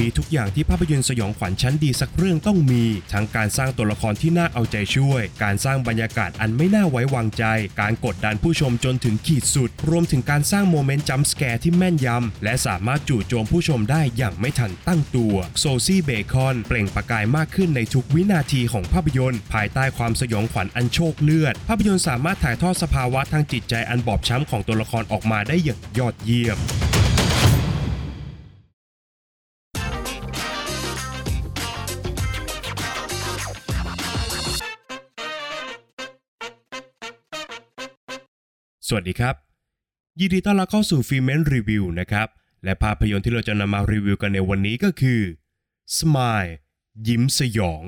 มีทุกอย่างที่ภาพยนตร์สยองขวัญชั้นดีสักเรื่องต้องมี ทั้งการสร้างตัวละครที่น่าเอาใจช่วย การสร้างบรรยากาศอันไม่น่าไว้วางใจ การกดดันผู้ชมจนถึงขีดสุด รวมถึงการสร้าง moment jump scare ที่แม่นยำ และสามารถจู่โจมผู้ชมได้อย่างไม่ทันตั้งตัว โซซี่เบคอนเปล่งประกายมากขึ้นในทุกวินาทีของภาพยนตร์ ภายใต้ความสยองขวัญอันโชกเลือด ภาพยนตร์สามารถถ่ายทอดสภาวะทางจิตใจอันบอบช้ำของตัวละครออกมาได้อย่างยอดเยี่ยม สวัสดีครับ ยินดีต้อนรับเข้าสู่ฟิเมนรีวิวนะครับ และภาพยนตร์ที่เราจะนำมารีวิวกันในวันนี้ก็คือ Smile ยิ้มสยอง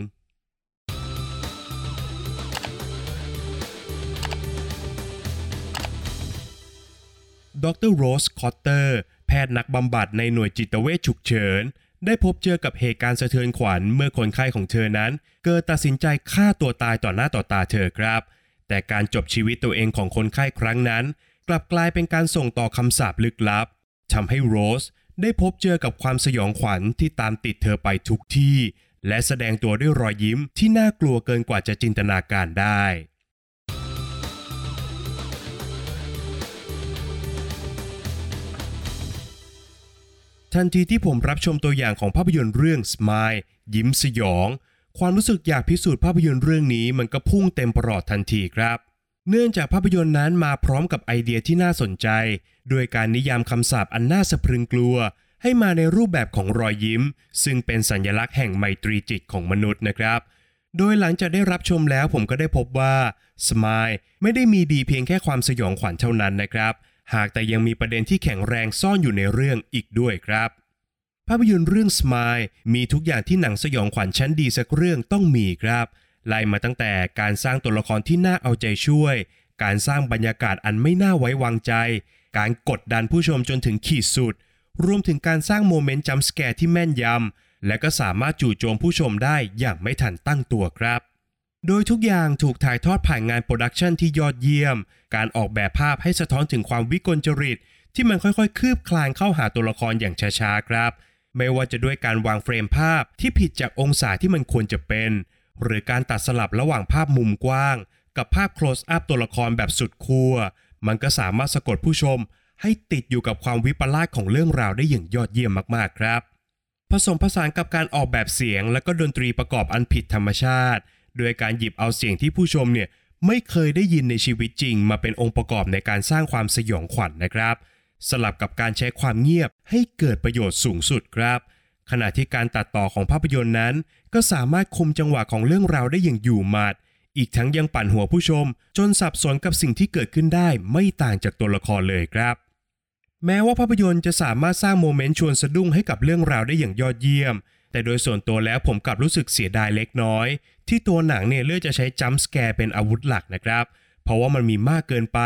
ดร.โรสคอตเตอร์ แพทย์นักบำบัดในหน่วยจิตเวชฉุกเฉิน ได้พบเจอกับเหตุการณ์สะเทือนขวัญเมื่อคนไข้ของเธอนั้น เกิดตัดสินใจฆ่าตัวตายต่อหน้าต่อตาเธอครับ แต่การจบชีวิตตัวเองของคนไข้ครั้งนั้น กลับกลายเป็นการส่งต่อคำสาปลึกลับทำให้โรสได้พบเจอกับความสยองขวัญที่ตามติดเธอไปทุกที่ และแสดงตัวด้วยรอยยิ้มที่น่ากลัวเกินกว่าจะจินตนาการได้ ทันทีที่ผมรับชมตัวอย่างของภาพยนตร์เรื่อง Smile ยิ้มสยอง ความรู้สึกอยากพิสูจน์ภาพยนตร์เรื่องนี้มันก็พุ่งเต็มปลอดทันทีครับ เนื่องจากภาพยนตร์นั้นมาพร้อมกับไอเดียที่น่าสนใจด้วยการนิยามคำสาปอันน่าสะพรึงกลัว ให้มาในรูปแบบของรอยยิ้ม ซึ่งเป็นสัญลักษณ์แห่งไมตรีจิตของมนุษย์นะครับ โดยหลังจากได้รับชมแล้วผมก็ได้พบว่า Smile ไม่ได้มีดีเพียงแค่ความสยองขวัญเท่านั้นนะครับ หากแต่ยังมีประเด็นที่แข็งแรงซ่อนอยู่ในเรื่องอีกด้วยครับ ภาพยนตร์เรื่อง Smile มีทุกอย่างที่หนังสยองขวัญชั้นดีสักเรื่องต้องมีครับไล่มาตั้งแต่การสร้างตัวละครที่น่าเอาใจช่วย การสร้างบรรยากาศอันไม่น่าไว้วางใจ การกดดันผู้ชมจนถึงขีดสุด รวมถึงการสร้าง moment jump scare ที่แม่นยำ และก็สามารถจู่โจมผู้ชมได้อย่างไม่ทันตั้งตัวครับ โดยทุกอย่างถูกถ่ายทอดผ่านงาน production ที่ยอดเยี่ยม การออกแบบภาพให้สะท้อนถึงความวิกลจริต ที่มันค่อยๆ คืบคลานเข้าหาตัวละครอย่างช้าๆ ครับ ไม่ว่าจะด้วยการวางเฟรมภาพที่ผิดจากองศาที่มันควรจะเป็น หรือการตัดสลับระหว่างภาพมุมกว้าง กับภาพ close up ตัวละครแบบสุดคั่วมันก็สามารถสะกดผู้ชม ให้ติดอยู่กับความวิปลาสของเรื่องราวได้อย่างยอดเยี่ยมมากๆครับ ผสมผสานกับการออกแบบเสียงและก็ดนตรีประกอบอันผิดธรรมชาติ โดยการหยิบเอาเสียงที่ผู้ชมเนี่ยไม่เคยได้ยินในชีวิตจริง มาเป็นองค์ประกอบในการสร้างความสยองขวัญนนะครับ สลับกับการใช้ความเงียบให้เกิดประโยชน์สูงสุดครับ ขณะที่การตัดต่อของภาพยนตร์นั้น ก็สามารถคุมจังหวะของเรื่องราวได้อย่างอยู่หมัด อีกทั้งยังปั่นหัวผู้ชม จนสับสนกับสิ่งที่เกิดขึ้นได้ไม่ต่างจากตัวละครเลยครับ แม้ว่าภาพยนตร์จะสามารถสร้างโมเมนต์ชวนสะดุ้งให้กับเรื่องราวได้อย่างยอดเยี่ยม แต่โดยส่วนตัวแล้วผมกลับรู้สึกเสียดายเล็กน้อย ที่ตัวหนังเนี่ยเลือกจะใช้ jump scare เป็นอาวุธหลักนะครับเพราะว่ามันมีมากเกินไป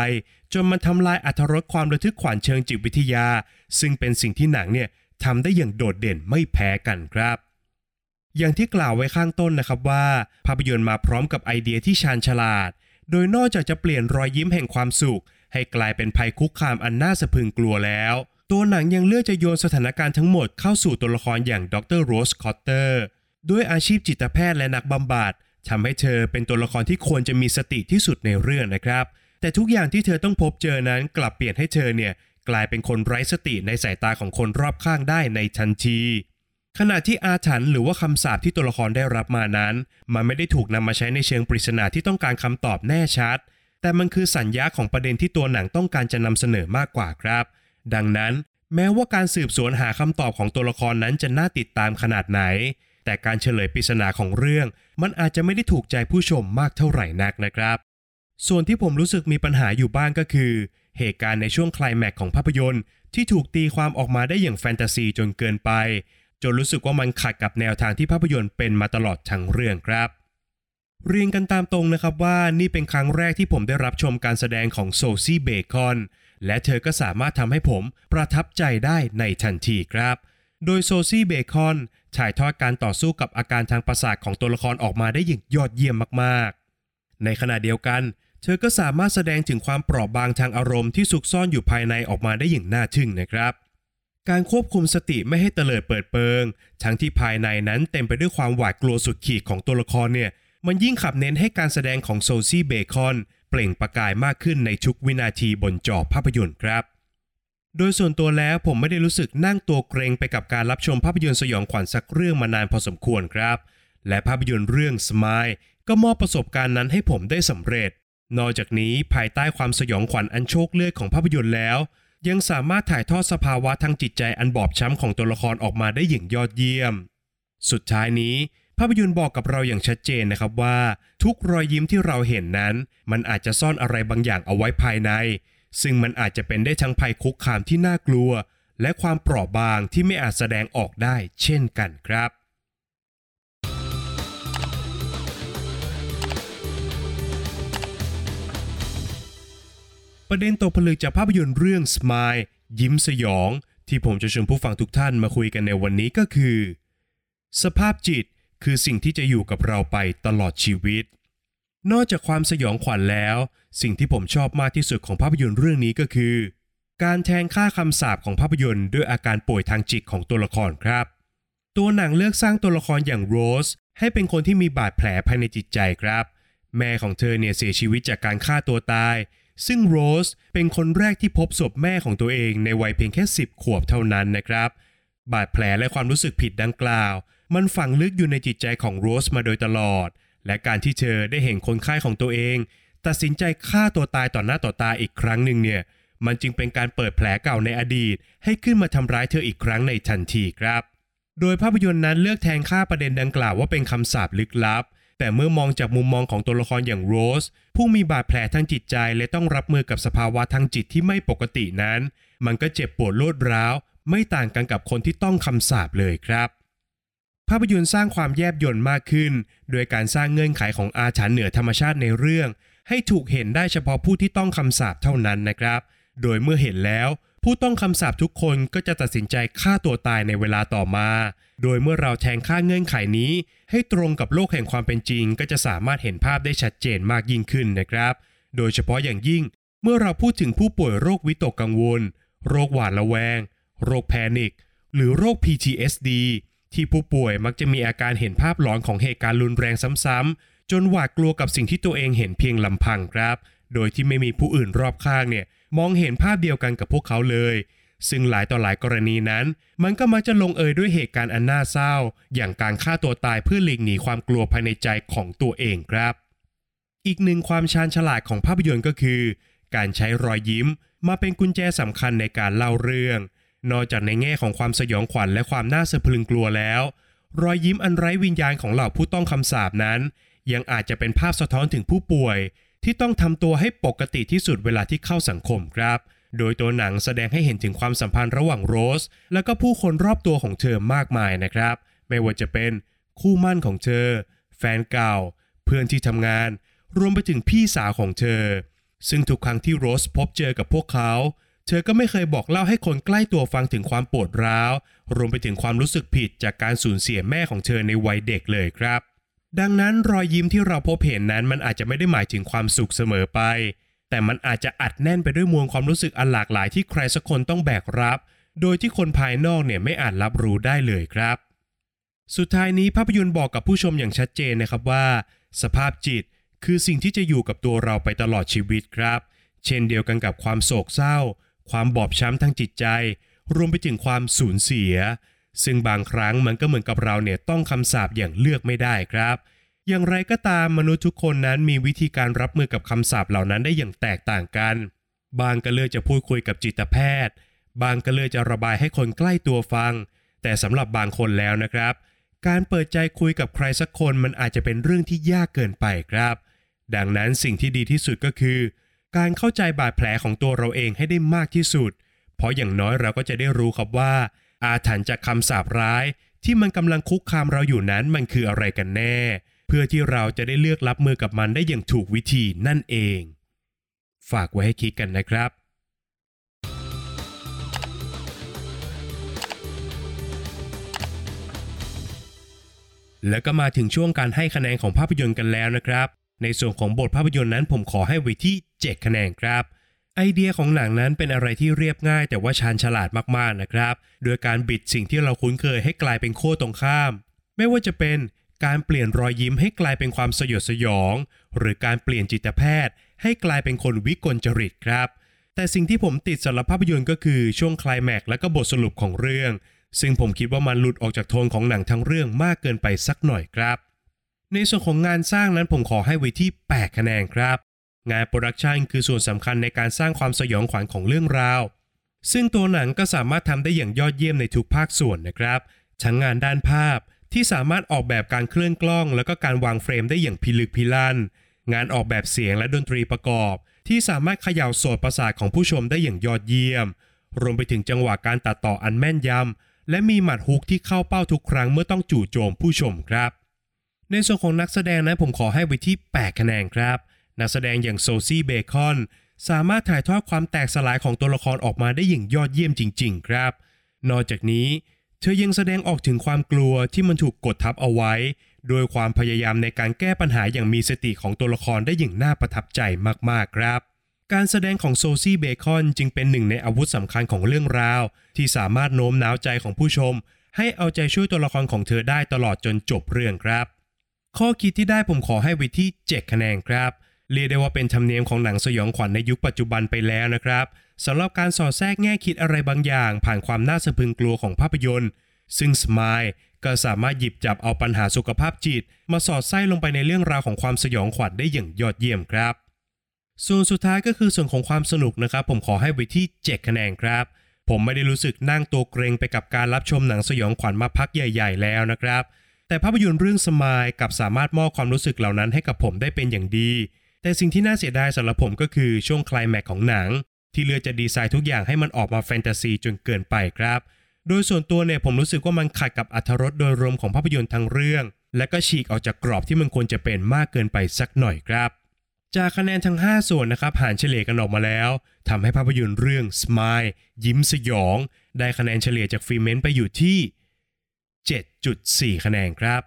จนมันทำลายอรรถรสความระทึกขวัญเชิงจิตวิทยา ซึ่งเป็นสิ่งที่หนังเนี่ยทำได้อย่างโดดเด่นไม่แพ้กันครับ อย่างที่กล่าวไว้ข้างต้นนะครับว่า ภาพยนตร์มาพร้อมกับไอเดียที่ชาญฉลาด โดยนอกจากจะเปลี่ยนรอยยิ้มแห่งความสุข ให้กลายเป็นภัยคุกคามอันน่าสะพึงกลัวแล้ว ตัวหนังยังเลือกจะโยนสถานการณ์ทั้งหมดเข้าสู่ตัวละครอย่างดร.โรสคอตเตอร์ด้วยอาชีพจิตแพทย์และนักบำบัด ทำให้เธอเป็นตัวละครที่ควรจะมีสติที่สุดในเรื่องนะครับ แต่ทุกอย่างที่เธอต้องพบเจอนั้นกลับเปลี่ยนให้เธอเนี่ยกลายเป็นคนไร้สติในสายตาของคนรอบข้างได้ในทันทีขณะที่อาถรรพ์หรือว่าคำสาปที่ตัวละครได้รับมานั้น มันไม่ได้ถูกนำมาใช้ในเชิงปริศนาที่ต้องการคำตอบแน่ชัด แต่มันคือสัญญาของประเด็นที่ตัวหนังต้องการจะนำเสนอมากกว่าครับ ดังนั้น แม้ว่าการสืบสวนหาคำตอบของตัวละครนั้นจะน่าติดตามขนาดไหน แต่การเฉลยปริศนาของเรื่อง มันอาจจะไม่ได้ถูกใจผู้ชมมากเท่าไหร่นักนะครับ ส่วนที่ผมรู้สึกมีปัญหาอยู่บ้างก็คือ เหตุการณ์ในช่วงคลายแม็กของภาพยนตร์ ที่ถูกตีความออกมาได้อย่างแฟนตาซีจนเกินไป จนรู้สึกว่ามันขัดกับแนวทางที่ภาพยนตร์เป็นมาตลอดทั้งเรื่องครับเรียนกันตามตรงนะครับว่านี่เป็นครั้งแรกที่ผมได้รับชมการแสดงของโซซี่เบคอนและเธอก็สามารถทำให้ผมประทับใจได้ในทันทีครับ โดยโซซี่เบคอน ถ่ายทอดการต่อสู้กับอาการทางประสาทของตัวละครออกมาได้อย่างยอดเยี่ยมมากๆ ในขณะเดียวกัน เธอก็สามารถแสดงถึงความเปราะบางทางอารมณ์ที่ซุกซ่อนอยู่ภายในออกมาได้อย่างน่าทึ่งนะครับ การควบคุมสติไม่ให้เตลิดเปิดเปิง ทั้งที่ภายในนั้นเต็มไปด้วยความหวาดกลัวสุดขีดของตัวละครเนี่ยมันยิ่งขับเน้นให้การแสดงของโซซี่เบคอนเปล่งประกายมากขึ้นในทุกวินาทีบนจอภาพยนตร์ครับ โดยส่วนตัวแล้วผมไม่ได้รู้สึกนั่งตัวเกรงไปกับการรับชมภาพยนตร์สยองขวัญสักเรื่องมานานพอสมควรครับ และภาพยนตร์เรื่อง Smile ก็มอบประสบการณ์นั้นให้ผมได้สำเร็จ นอกจากนี้ภายใต้ความสยองขวัญอันโชคเลือดของภาพยนตร์แล้ว ยังสามารถถ่ายทอดสภาวะทางจิตใจอันบอบช้ำของตัวละครออกมาได้อย่างยอดเยี่ยม สุดท้ายนี้ ภาพยนตร์บอกกับเราอย่างชัดเจนนะครับว่า ทุกรอยยิ้มที่เราเห็นนั้น มันอาจจะซ่อนอะไรบางอย่างเอาไว้ภายใน ซึ่งมันอาจจะเป็นได้ทั้งภัยคุกคามที่น่ากลัว และความเปราะบางที่ไม่อาจแสดงออกได้เช่นกันครับ ประเด็นตกผลึกจากภาพยนตร์เรื่อง Smile ยิ้มสยอง ที่ผมจะชวนผู้ฟังทุกท่านมาคุยกันในวันนี้ก็คือ สภาพจิตคือสิ่งที่จะอยู่กับเราไปตลอดชีวิต นอกจากความสยองขวัญแล้ว สิ่งที่ผมชอบมากที่สุดของภาพยนตร์เรื่องนี้ก็คือ การแทงค่าคำสาปของภาพยนตร์ด้วยอาการป่วยทางจิตของตัวละครครับ ตัวหนังเลือกสร้างตัวละครอย่างโรสให้เป็นคนที่มีบาดแผลภายในจิตใจครับ แม่ของเธอเนี่ยเสียชีวิตจากการฆ่าตัวตาย ซึ่งโรสเป็นคนแรกที่พบศพแม่ของตัวเองในวัยเพียงแค่ 10 ขวบเท่านั้นนะครับ บาดแผลและความรู้สึกผิดดังกล่าว มันฝังลึกอยู่ในจิตใจของโรสมาโดยตลอด และการที่เธอได้เห็นคนไข้ของตัวเอง ตัดสินใจฆ่าตัวตายต่อหน้าต่อตาอีกครั้งหนึ่งเนี่ย มันจึงเป็นการเปิดแผลเก่าในอดีต ให้ขึ้นมาทำร้ายเธออีกครั้งในทันทีครับ โดยภาพยนตร์นั้นเลือกแทงค่าประเด็นดังกล่าวว่าเป็นคำสาปลึกลับ แต่เมื่อมองจากมุมมองของตัวละครอย่างโรส ผู้มีบาดแผลทางจิตใจและต้องรับมือกับสภาวะทางจิตที่ไม่ปกตินั้น มันก็เจ็บปวดโลดร้าว ไม่ต่างกันกับคนที่ต้องคำสาปเลยครับภาพยนตร์สร้างความแยบยลมากขึ้น โดยการสร้างเงื่อนไขของอาถรรพ์เหนือธรรมชาติในเรื่อง ให้ถูกเห็นได้เฉพาะผู้ที่ต้องคำสาปเท่านั้นนะครับ โดยเมื่อเห็นแล้ว ผู้ต้องคำสาปทุกคนก็จะตัดสินใจฆ่าตัวตายในเวลาต่อมา โดยเมื่อเราแทงค่าเงื่อนไขนี้ ให้ตรงกับโลกแห่งความเป็นจริง ก็จะสามารถเห็นภาพได้ชัดเจนมากยิ่งขึ้นนะครับ โดยเฉพาะอย่างยิ่ง เมื่อเราพูดถึงผู้ป่วยโรควิตกกังวล โรคหวาดระแวง โรคแพนิค หรือโรค PTSD ที่ผู้ป่วยมักจะมีอาการเห็นภาพหลอนของเหตุการณ์รุนแรงซ้ำๆ จนหวาดกลัวกับสิ่งที่ตัวเองเห็นเพียงลำพังครับ โดยที่ไม่มีผู้อื่นรอบข้างเนี่ยมองเห็นภาพเดียวกันกับพวกเขาเลย ซึ่งหลายต่อหลายกรณีนั้น มันก็มักจะลงเอยด้วยเหตุการณ์อันน่าเศร้า อย่างการฆ่าตัวตายเพื่อหลีกหนีความกลัวภายในใจของตัวเองครับ อีกหนึ่งความชาญฉลาดของภาพยนตร์ก็คือ การใช้รอยยิ้ม มาเป็นกุญแจสำคัญในการเล่าเรื่อง นอกจากในแง่ของความสยองขวัญและความน่าสะพรึงกลัวแล้ว รอยยิ้มอันไร้วิญญาณของเหล่าผู้ต้องคำสาปนั้น ยังอาจจะเป็นภาพสะท้อนถึงผู้ป่วย ที่ต้องทำตัวให้ปกติที่สุดเวลาที่เข้าสังคมครับ โดยตัวหนังแสดงให้เห็นถึงความสัมพันธ์ระหว่างโรส และก็ผู้คนรอบตัวของเธอมากมายนะครับ ไม่ว่าจะเป็นคู่มั่นของเธอ แฟนเก่า เพื่อนที่ทำงาน รวมไปถึงพี่สาวของเธอ ซึ่งทุกครั้งที่โรสพบเจอกับพวกเขาเธอก็ไม่เคยบอกเล่าให้คนใกล้ตัวฟังถึงความปวดร้าว รวมไปถึงความรู้สึกผิดจากการสูญเสียแม่ของเธอในวัยเด็กเลยครับ ดังนั้นรอยยิ้มที่เราพบเห็นนั้นมันอาจจะไม่ได้หมายถึงความสุขเสมอไป แต่มันอาจจะอัดแน่นไปด้วยมวลความรู้สึกอันหลากหลายที่ใครสักคนต้องแบกรับ โดยที่คนภายนอกเนี่ยไม่อาจรับรู้ได้เลยครับ สุดท้ายนี้ภาพยนตร์บอกกับผู้ชมอย่างชัดเจนนะครับว่า สภาพจิตคือสิ่งที่จะอยู่กับตัวเราไปตลอดชีวิตครับ เช่นเดียวกันกับความโศกเศร้า ความบอบช้ำทางจิตใจ รวมไปถึงความสูญเสีย ซึ่งบางครั้งมันก็เหมือนกับเราเนี่ยต้องคำสาปอย่างเลือกไม่ได้ครับ อย่างไรก็ตามมนุษย์ทุกคนนั้นมีวิธีการรับมือกับคำสาปเหล่านั้นได้อย่างแตกต่างกัน บางก็เลือกจะพูดคุยกับจิตแพทย์ บางก็เลือกจะระบายให้คนใกล้ตัวฟัง แต่สำหรับบางคนแล้วนะครับ การเปิดใจคุยกับใครสักคนมันอาจจะเป็นเรื่องที่ยากเกินไปครับ ดังนั้นสิ่งที่ดีที่สุดก็คือ การเข้าใจบาดแผลของตัวเราเองให้ได้มากที่สุด เพราะอย่างน้อยเราก็จะได้รู้ครับว่า อาถรรพ์จากคำสาปร้ายที่มันกำลังคุกคามเราอยู่นั้นมันคืออะไรกันแน่ เพื่อที่เราจะได้เลือกรับมือกับมันได้อย่างถูกวิธีนั่นเอง ฝากไว้ให้คิดกันนะครับแล้วก็มาถึงช่วงการให้คะแนนของภาพยนตร์กันแล้วนะครับ ในส่วนของบทภาพยนตร์นั้นผมขอให้ไว้ที่ 7 คะแนนครับ ไอเดียของหนังนั้นเป็นอะไรที่เรียบง่าย แต่ว่าชาญฉลาดมากๆนะครับ โดยการบิดสิ่งที่เราคุ้นเคยให้กลายเป็นขั้วตรงข้าม ไม่ว่าจะเป็นการเปลี่ยนรอยยิ้มให้กลายเป็นความสยดสยอง หรือการเปลี่ยนจิตแพทย์ ให้กลายเป็นคนวิกลจริตครับ แต่สิ่งที่ผมติดสำหรับภาพยนตร์ก็คือช่วงคลายแม็กและก็บทสรุปของเรื่อง ซึ่งผมคิดว่ามันหลุดออกจากโทนของหนังทั้งเรื่องมากเกินไปสักหน่อยครับ ในส่วนของงานสร้างนั้นผมขอให้ไว้ที่ 8 คะแนนครับ งาน production คือส่วนสำคัญในการสร้างความสยองขวัญของเรื่องราว ซึ่งตัวหนังก็สามารถทำได้อย่างยอดเยี่ยมในทุกภาคส่วนนะครับ ทั้งงานด้านภาพที่สามารถออกแบบการเคลื่อนกล้อง แล้วก็การวางเฟรมได้อย่างพิลึกพิลั่น งานออกแบบเสียงและดนตรีประกอบ ที่สามารถเขย่าโสดประสาทของผู้ชมได้อย่างยอดเยี่ยม รวมไปถึงจังหวะการตัดต่ออันแม่นยำและมีหมัดฮุกที่เข้าเป้าทุกครั้งเมื่อต้องจู่โจมผู้ชมครับ ในส่วนของนักแสดงนั้นผมขอให้ไว้ที่ 8 คะแนนครับ นักแสดงอย่างโซซี่เบคอนสามารถถ่ายทอดความแตกสลายของตัวละครออกมาได้อย่างยอดเยี่ยมจริง ๆ ครับ นอกจากนี้ เธอยังแสดงออกถึงความกลัวที่มันถูกกดทับเอาไว้ โดยความพยายามในการแก้ปัญหาอย่างมีสติของตัวละครได้อย่างน่าประทับใจมากๆครับการแสดงของโซซี่เบคอนจึงเป็นหนึ่งในอาวุธสำคัญของเรื่องราว ที่สามารถโน้มน้าวใจของผู้ชม ให้เอาใจช่วยตัวละครของเธอได้ตลอดจนจบเรื่องครับ ข้อคิดที่ได้ผมขอให้ไว้ที่ 7 คะแนนครับ เรียกได้ว่าเป็นธรรมเนียมของหนังสยองขวัญในยุคปัจจุบันไปแล้วนะครับสำหรับการสอดแทรกแง่คิดอะไรบางอย่าง ผ่านความน่าสะพรึงกลัวของภาพยนตร์ ซึ่งสมายก็สามารถหยิบจับเอาปัญหาสุขภาพจิต มาสอดไส้ลงไปในเรื่องราวของความสยองขวัญได้อย่างยอดเยี่ยมครับ ส่วนสุดท้ายก็คือส่วนของความสนุกนะครับ ผมขอให้ไว้ที่ 7 คะแนนครับ ผมไม่ได้รู้สึกนั่งตัวเกรงไปกับการรับชมหนังสยองขวัญมาพักใหญ่ ๆ แล้วนะครับ แต่ภาพยนตร์เรื่องสมายกลับสามารถมอบความรู้สึกเหล่านั้นให้กับผมได้เป็นอย่างดี แต่สิ่งที่น่าเสียดายสำหรับผมก็คือช่วงคลายแม็กของหนัง ที่เลือกจะดีไซน์ทุกอย่างให้มันออกมาแฟนตาซีจนเกินไปครับ โดยส่วนตัวเนี่ยผมรู้สึกว่ามันขัดกับอรรถรสโดยรวมของภาพยนตร์ทั้งเรื่อง และก็ฉีกออกจากกรอบที่มันควรจะเป็นมากเกินไปสักหน่อยครับ จากคะแนนทั้ง 5 ส่วนนะครับหารเฉลี่ยกันออกมาแล้วทำให้ภาพยนตร์เรื่อง Smile ยิ้มสยอง ได้คะแนนเฉลี่ยจากฟิเมนต์ไปอยู่ที่ 7.4 คะแนนครับ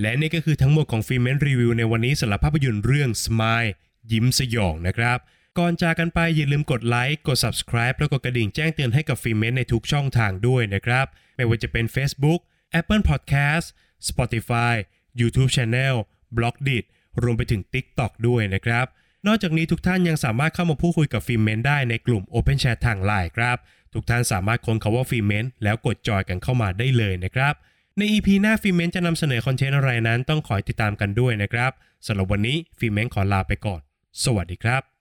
และนี่ก็คือทั้งหมดของฟิเมนรีวิวในวันนี้สำหรับภาพยนตร์เรื่อง Smile ยิ้มสยองนะครับ ก่อนจากกันไปอย่าลืมกดไลค์กด subscribe แล้วก็กระดิ่งแจ้งเตือนให้กับฟิเมนในทุกช่องทางด้วยนะครับ ไม่ว่าจะเป็น Facebook Apple Podcast Spotify YouTube Channel b l o g d i t รวมไปถึง TikTok ด้วยนะครับ นอกจากนี้ทุกท่านยังสามารถเข้ามาพูดคุยกับฟิเมนได้ในกลุ่ม Open Chat ทางไลน์ครับ ทุกท่านสามารถค้นคำว่าฟิเมนแล้วกดจอยกันเข้ามาได้เลยนะครับ ใน EP หน้าฟิเมนจะนำเสนอคอนเทนต์อะไรนั้นต้องคอยติดตามกันด้วยนะครับสำหรับวันนี้ฟิเมนขอลาไปก่อน สวัสดีครับ